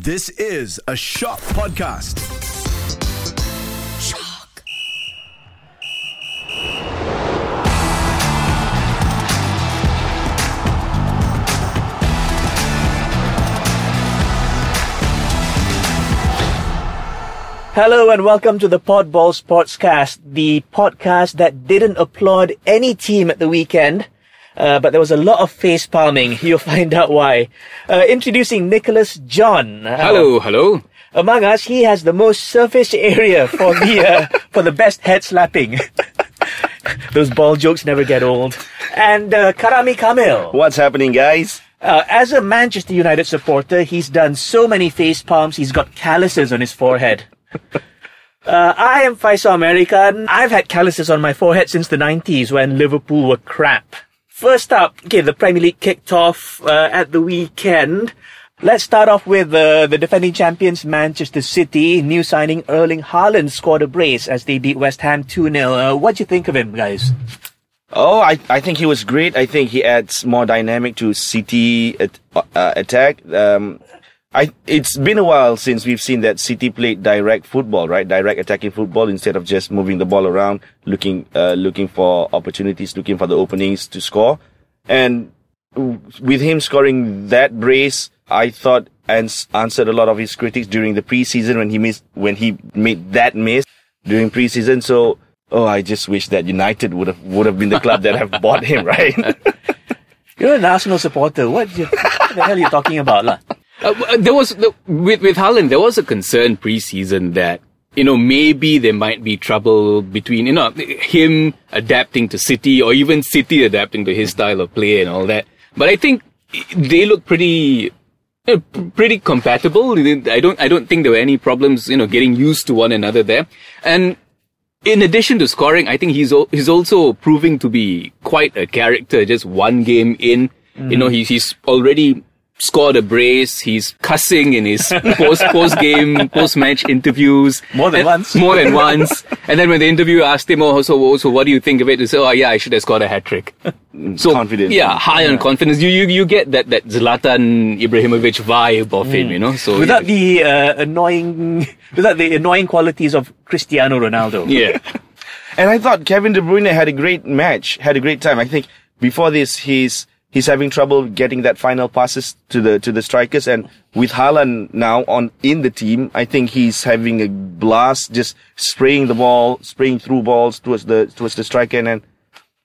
This is a Shock Podcast. Shock. Hello and welcome to the Podball Sportscast, the podcast that didn't applaud any team at the weekend, uh, but there was a lot of face palming. You'll find out why. Uh, introducing Nicholas John. Uh, Hello, hello. Among us, he has the most surface area for the uh, for the best head slapping. Those ball jokes never get old. And uh, Karami Kamil. What's happening, guys? Uh, as a Manchester United supporter, he's done so many face palms, he's got calluses on his forehead. Uh, I am Faisal American. I've had calluses on my forehead since the 90s when Liverpool were crap. First up, okay, the Premier League kicked off uh, at the weekend. Let's start off with uh, the defending champions Manchester City. New signing Erling Haaland scored a brace as they beat West Ham 2-0. Uh, what do you think of him, guys? Oh, I, I think he was great. I think he adds more dynamic to City at, uh, attack. Um, I it's been a while since we've seen that City played direct football, right? Direct attacking football instead of just moving the ball around, looking uh, looking for opportunities, looking for the openings to score. And with him scoring that brace, I thought and answered a lot of his critics during the preseason when he missed when he made that miss during preseason. So oh, I just wish that United would have would have been the club that have bought him, right? You're an Arsenal supporter. What, you, what the hell are you talking about, lah? Uh, there was the, with with Haaland, there was a concern preseason that you know maybe there might be trouble between you know him adapting to City or even City adapting to his style of play and all that. But I think they look pretty you know, pretty compatible. I don't I don't think there were any problems you know getting used to one another there. And in addition to scoring, I think he's he's also proving to be quite a character. Just one game in, mm. you know, he's he's already scored a brace. He's cussing in his post post game post match interviews more than once. More than once. And then when the interviewer asked him, "Oh, so so what do you think of it?" He said, "Oh, yeah, I should have scored a hat trick." So confidence. Yeah, high yeah. on confidence. You you you get that that Zlatan Ibrahimovic vibe of mm. him, you know. So without yeah. the uh, annoying without the annoying qualities of Cristiano Ronaldo. Yeah. and I thought Kevin De Bruyne had a great match, had a great time. I think before this, he's he's having trouble getting that final passes to the to the strikers. And with Haaland now on in the team, I think he's having a blast, just spraying the ball, spraying through balls towards the towards the striker, and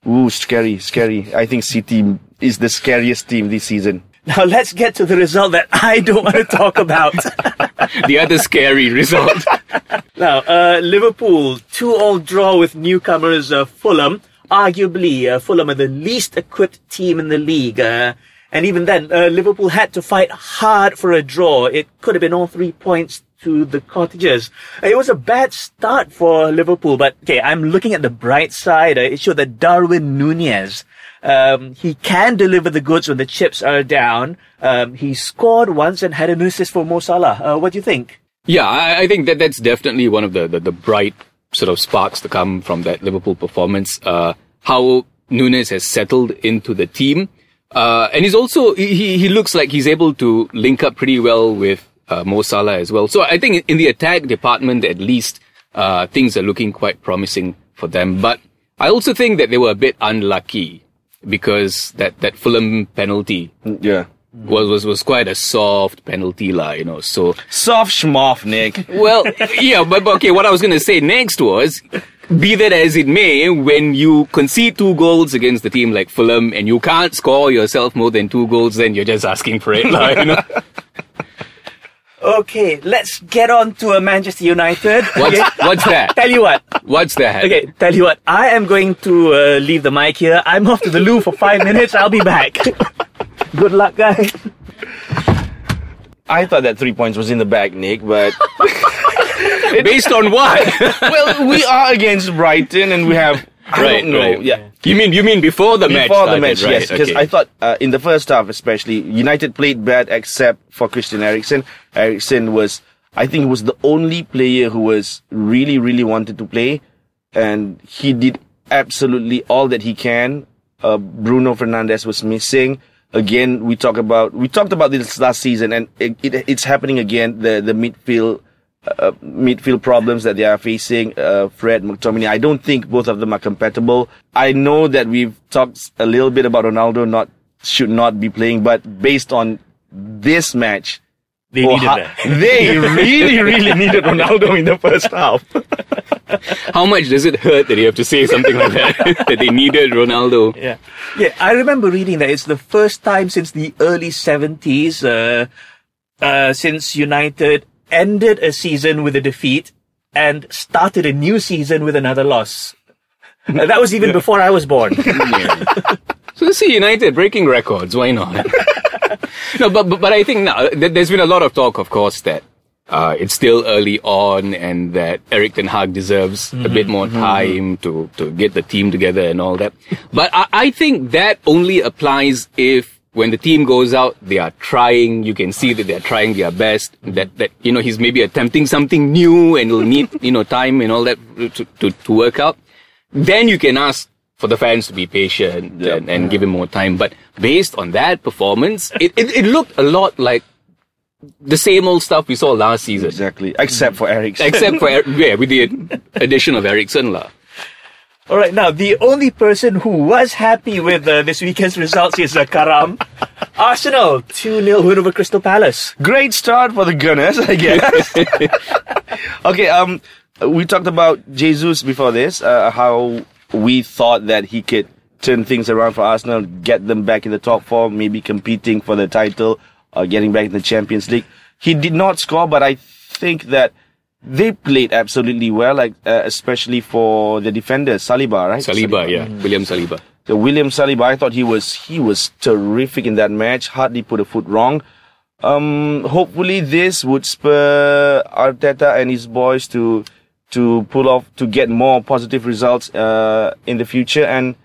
ooh, scary, scary. I think City is the scariest team this season. Now let's get to the result that I don't want to talk about. the other scary result. now, uh, Liverpool two-all draw with newcomers uh, Fulham arguably uh, Fulham are the least equipped team in the league. Uh, and even then, uh, Liverpool had to fight hard for a draw. It could have been all three points to the Cottagers. It was a bad start for Liverpool, but okay, I'm looking at the bright side. Uh, it showed that Darwin Nunez, um, he can deliver the goods when the chips are down. Um, he scored once and had an assist for Mo Salah. Uh, what do you think? Yeah, I, I, think that that's definitely one of the, the, the bright sort of sparks to come from that Liverpool performance. Uh, how Nunez has settled into the team. Uh, and he's also, he, he looks like he's able to link up pretty well with, uh, Mo Salah as well. So I think in the attack department, at least, uh, things are looking quite promising for them. But I also think that they were a bit unlucky because that, that Fulham penalty. Yeah was was was quite a soft penalty lah, you know. So soft schmoff, Nick. well, yeah, but, but okay. What I was gonna say next was, be that as it may, when you concede two goals against the team like Fulham and you can't score yourself more than two goals, then you're just asking for it, lah, you know. Okay, let's get on to a Manchester United. What's, okay. what's that? Tell you what. What's that? Okay, tell you what. I am going to uh, leave the mic here. I'm off to the loo for five minutes. I'll be back. Good luck, guys. I thought that three points was in the bag, Nick, but. Based on what? well, we are against Brighton and we have. I right, don't know. Right. Yeah. You mean you mean before the before match? Before the match, right, yes. Because okay. I thought uh, in the first half, especially, United played bad except for Christian Eriksen. Eriksen was, I think, was the only player who was really, really wanted to play, and he did absolutely all that he can. Uh, Bruno Fernandes was missing. Again, we talk about we talked about this last season, and it, it, it's happening again. The the midfield uh, midfield problems that they are facing. Uh, Fred McTominay. I don't think both of them are compatible. I know that we've talked a little bit about Ronaldo not should not be playing, but based on this match. They needed ha- that. they really, really needed Ronaldo in the first half. How much does it hurt that you have to say something like that? that they needed Ronaldo. Yeah. Yeah, I remember reading that it's the first time since the early 70s, uh, uh, since United ended a season with a defeat and started a new season with another loss. That was even before I was born. So let's see United breaking records. Why not? No, but, but but I think now uh, there's been a lot of talk, of course, that uh, it's still early on and that Erik Ten Hag deserves a mm-hmm, bit more mm-hmm, time mm-hmm. to to get the team together and all that. But I, I think that only applies if when the team goes out, they are trying. You can see that they're trying their best. That that you know he's maybe attempting something new and will need you know time and all that to to, to work out. Then you can ask for the fans to be patient and, and give him more time. But based on that performance, it, it, it looked a lot like the same old stuff we saw last season. Exactly, except for Eric. Except for, yeah, with the addition of Eriksen. lah. All right, now the only person who was happy with uh, this weekend's results is uh, Karam. Arsenal 2 0 win over Crystal Palace. Great start for the Gunners, I guess. okay, um, we talked about Jesus before this, uh, how we thought that he could turn things around for Arsenal, get them back in the top four, maybe competing for the title, or getting back in the Champions League. He did not score, but I think that they played absolutely well, like uh, especially for the defenders, Saliba, right? Saliba, yeah. William Saliba. The William Saliba, I thought he was he was terrific in that match. Hardly put a foot wrong. Um, hopefully this would spur Arteta and his boys to to pull off to get more positive results uh, in the future. And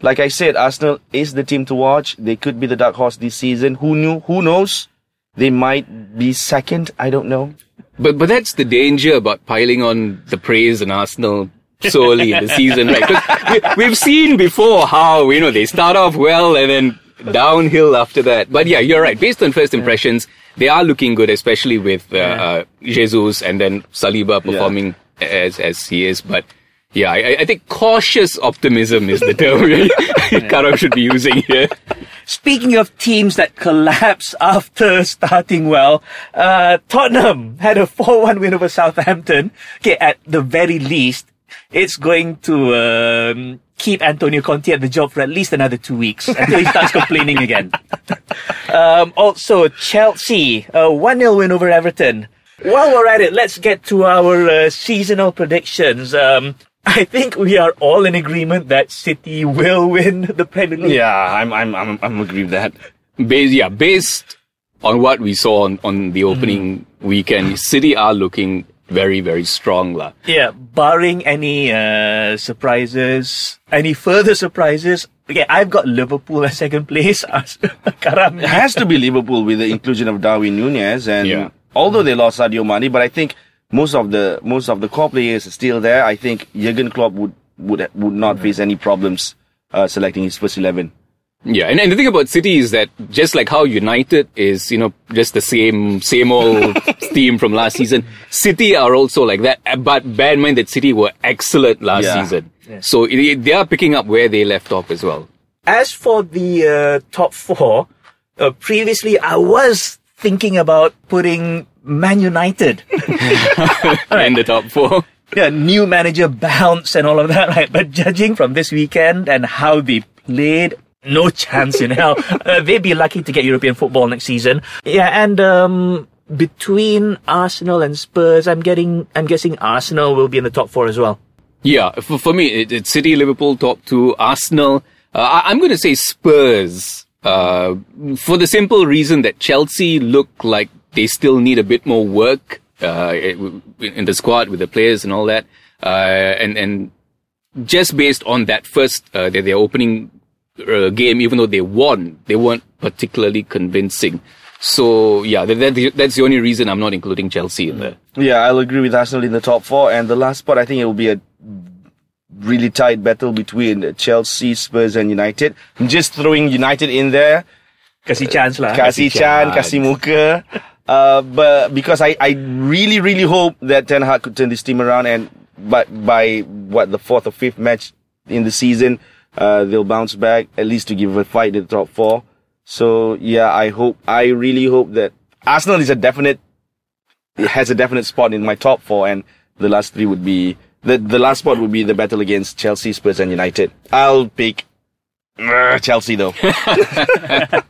like I said, Arsenal is the team to watch. They could be the dark horse this season. Who knew? Who knows? They might be second. I don't know. But but that's the danger about piling on the praise on Arsenal so early in the season, right? we, we've seen before how you know they start off well and then downhill after that. But yeah, you're right. Based on first impressions, they are looking good, especially with uh, uh, Jesus and then Saliba performing as as he is. But yeah, I, I think cautious optimism is the term Karam should be using here. Speaking of teams that collapse after starting well, uh, Tottenham had a 4-1 win over Southampton. Okay, at the very least, it's going to um, keep Antonio Conte at the job for at least another two weeks until he starts complaining again. um, also, Chelsea, a 1-0 win over Everton. While we're at it, let's get to our uh, seasonal predictions. Um, I think we are all in agreement that City will win the Premier League. Yeah, I'm I'm I'm I'm agree with that. Based, yeah, based on what we saw on, on the opening weekend, City are looking very, very strong. lah. Yeah, barring any uh, surprises, any further surprises. Okay, I've got Liverpool at second place. Karam. It has to be Liverpool with the inclusion of Darwin Nunez, and Yeah. Although they lost Sadio Mane, but I think most of the most of the core players are still there. I think Jurgen Klopp would would would not face any problems uh, selecting his first eleven. Yeah, and, and the thing about City is that just like how United is, you know, just the same same old team from last season, City are also like that. Uh, But bear in mind that City were excellent last Yeah. season, so it, it- they are picking up where they left off as well. As for the uh, top four, uh, previously I was thinking about putting Man United. In the top four. yeah, new manager bounce and all of that, right? But judging from this weekend and how they played, no chance in hell. Uh, they'd be lucky to get European football next season. Yeah, and um, between Arsenal and Spurs, I'm getting, I'm guessing Arsenal will be in the top four as well. Yeah, for, for me, it, it's City, Liverpool, top two, Arsenal. Uh, I, I'm going to say Spurs, uh, for the simple reason that Chelsea look like they still need a bit more work, uh, in the squad with the players and all that. Uh, and, and just based on that first, uh, their, their opening uh, game, even though they won, they weren't particularly convincing. So yeah, that, that, that's the only reason I'm not including Chelsea in there. Yeah, I'll agree with Arsenal in the top four, and the last spot I think it will be a really tight battle between Chelsea, Spurs, and United. I'm just throwing United in there Kasih chance lah. kasih chan, kasih muka. Uh, but because I, I really, really hope that Ten Hag could turn this team around and but by what the fourth or fifth match in the season, uh, they'll bounce back at least to give a fight in the top four. So yeah, I hope, I really hope that Arsenal is a definite, it has a definite spot in my top four and the last three would be, the, the last spot would be the battle against Chelsea, Spurs and United. I'll pick uh, Chelsea though.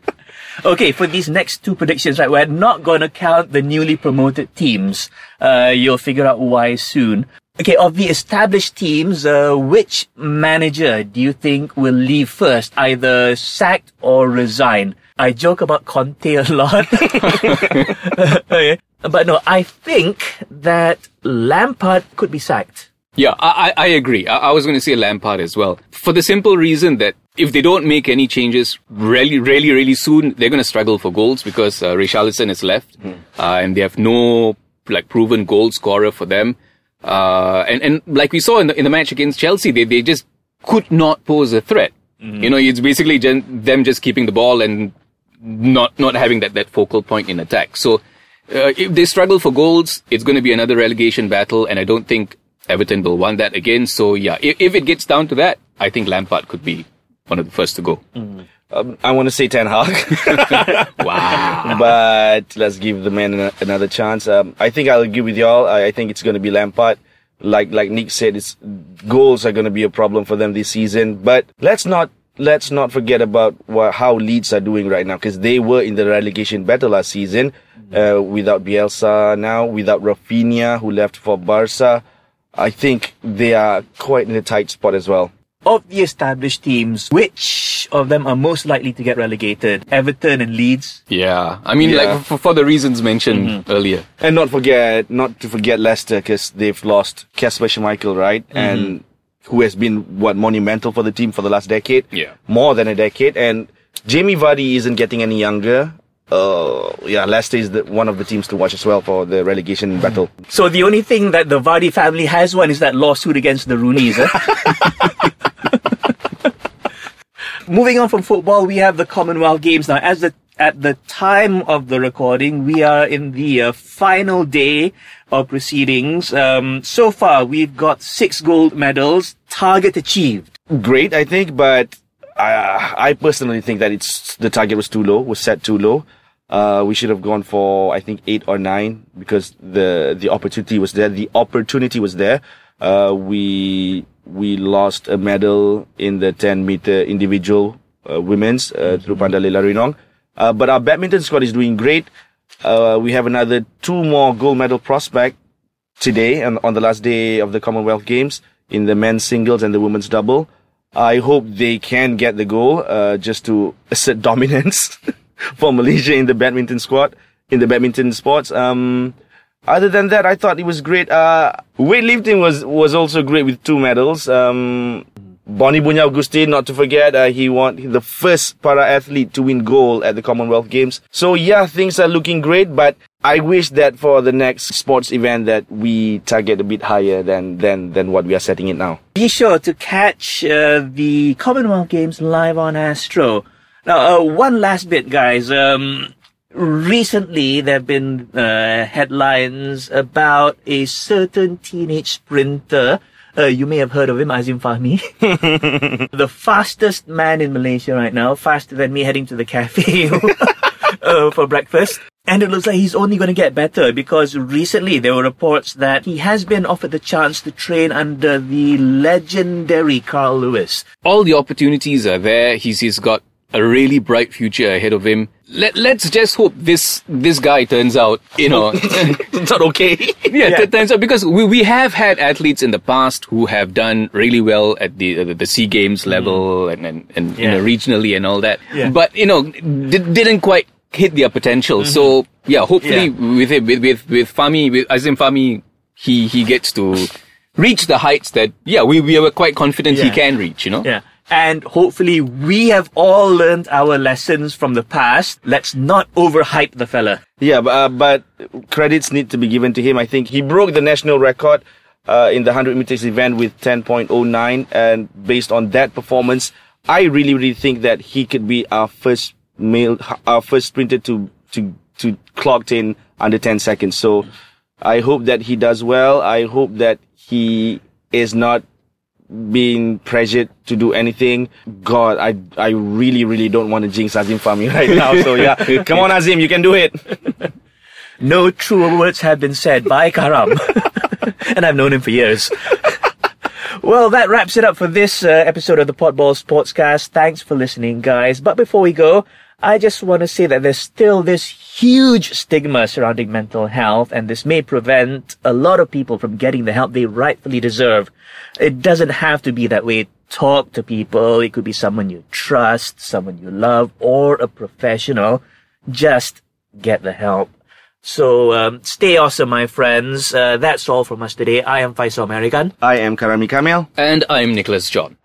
Okay, for these next two predictions, right, we're not going to count the newly promoted teams. Uh, you'll figure out why soon. Okay, of the established teams, uh, which manager do you think will leave first, either sacked or resign? I joke about Conte a lot. okay. But no, I think that Lampard could be sacked. Yeah, I, I, agree. I, I was going to say Lampard as well. For the simple reason that if they don't make any changes really, really, really soon, they're going to struggle for goals because uh, Richarlison is left, uh, and they have no like proven goal scorer for them. Uh, and and like we saw in the in the match against Chelsea, they they just could not pose a threat. You know, it's basically gen- them just keeping the ball and not not having that that focal point in attack. So. Uh, if they struggle for goals, it's going to be another relegation battle, and I don't think Everton will want that again. So yeah, if, if it gets down to that, I think Lampard could be one of the first to go. Um, I want to say Ten Hag. Wow. but let's give the man an- another chance. Um, I think I'll agree with y'all. I, I think it's going to be Lampard. Like like Nick said, it's goals are going to be a problem for them this season. But let's not let's not forget about what, how Leeds are doing right now because they were in the relegation battle last season uh, without Bielsa now, without Raphinha who left for Barca. I think they are quite in a tight spot as well. Of the established teams, which of them are most likely to get relegated? Everton and Leeds? yeah, I mean, Yeah. like for, for the reasons mentioned mm-hmm. earlier. And not forget, not to forget Leicester because they've lost Kasper Schmeichel, right? Mm-hmm. And who has been what monumental for the team for the last decade? Yeah. more than a decade. And Jamie Vardy isn't getting any younger. Uh, yeah, Leicester is the, one of the teams to watch as well for the relegation battle. So the only thing that the Vardy family has won is that lawsuit against the Rooneys. eh? Moving on from football, we have the Commonwealth Games now. As the at the time of the recording, we are in the uh, final day of proceedings. Um, so far, we've got six gold medals. Target achieved. Great, I think, but I, I personally think that it's the target was too low, was set too low. Uh, we should have gone for I think eight or nine because the the opportunity was there. The opportunity was there. Uh, we we lost a medal in the 10 meter individual uh, women's uh, through Pandelela Rinong. Uh, but our badminton squad is doing great. Uh, we have another two more gold medal prospect today and on the last day of the Commonwealth Games in the men's singles and the women's double. I hope they can get the goal uh, just to assert dominance for Malaysia in the badminton squad in the badminton sports. Um, other than that, I thought it was great. Uh, weightlifting was was also great with two medals. Um, Bonnie Bunyau Gustin, not to forget, uh, he won the first para athlete to win gold at the Commonwealth Games. So yeah, things are looking great, but I wish that for the next sports event that we target a bit higher than than than what we are setting it now. Be sure to catch uh, the Commonwealth Games live on Astro. Now, uh, one last bit, guys. Um, recently, there have been uh, headlines about a certain teenage sprinter. Uh, you may have heard of him, Azeem Fahmi. the fastest man in Malaysia right now, faster than me heading to the cafe uh, for breakfast. And it looks like he's only going to get better because recently there were reports that he has been offered the chance to train under the legendary Carl Lewis. All the opportunities are there. He's he's got a really bright future ahead of him. Let let's just hope this this guy turns out, you know, it's not okay. yeah, Yeah. t- turns out because we we have had athletes in the past who have done really well at the uh, the, the SEA Games level and and, and you know regionally and all that, Yeah. but you know di- didn't quite hit their potential. So yeah, hopefully with him with with with Fahmi with Azeem Fahmi, he he gets to reach the heights that yeah we we were quite confident he can reach. You know. Yeah. And hopefully we have all learned our lessons from the past. Let's not overhype the fella. Yeah, but, uh, but credits need to be given to him. I think he broke the national record uh, in the 100 meters event with 10.09, and based on that performance, I really, really think that he could be our first male, our first sprinter to to to clocked in under 10 seconds. So I hope that he does well. I hope that he is not being pressured to do anything. God, I I really really don't want to jinx Azeem Fahmi right now. So yeah, come on Azeem, you can do it. No truer words have been said by Karam. and I've known him for years. well, that wraps it up for this uh, episode of the Podball Sportscast. Thanks for listening, guys. But before we go, I just want to say that there's still this huge stigma surrounding mental health, and this may prevent a lot of people from getting the help they rightfully deserve. It doesn't have to be that way. Talk to people. It could be someone you trust, someone you love, or a professional. Just get the help. So um, stay awesome, my friends. Uh, that's all from us today. I am Faisal American. I am Karami Kamil. And I'm Nicholas John.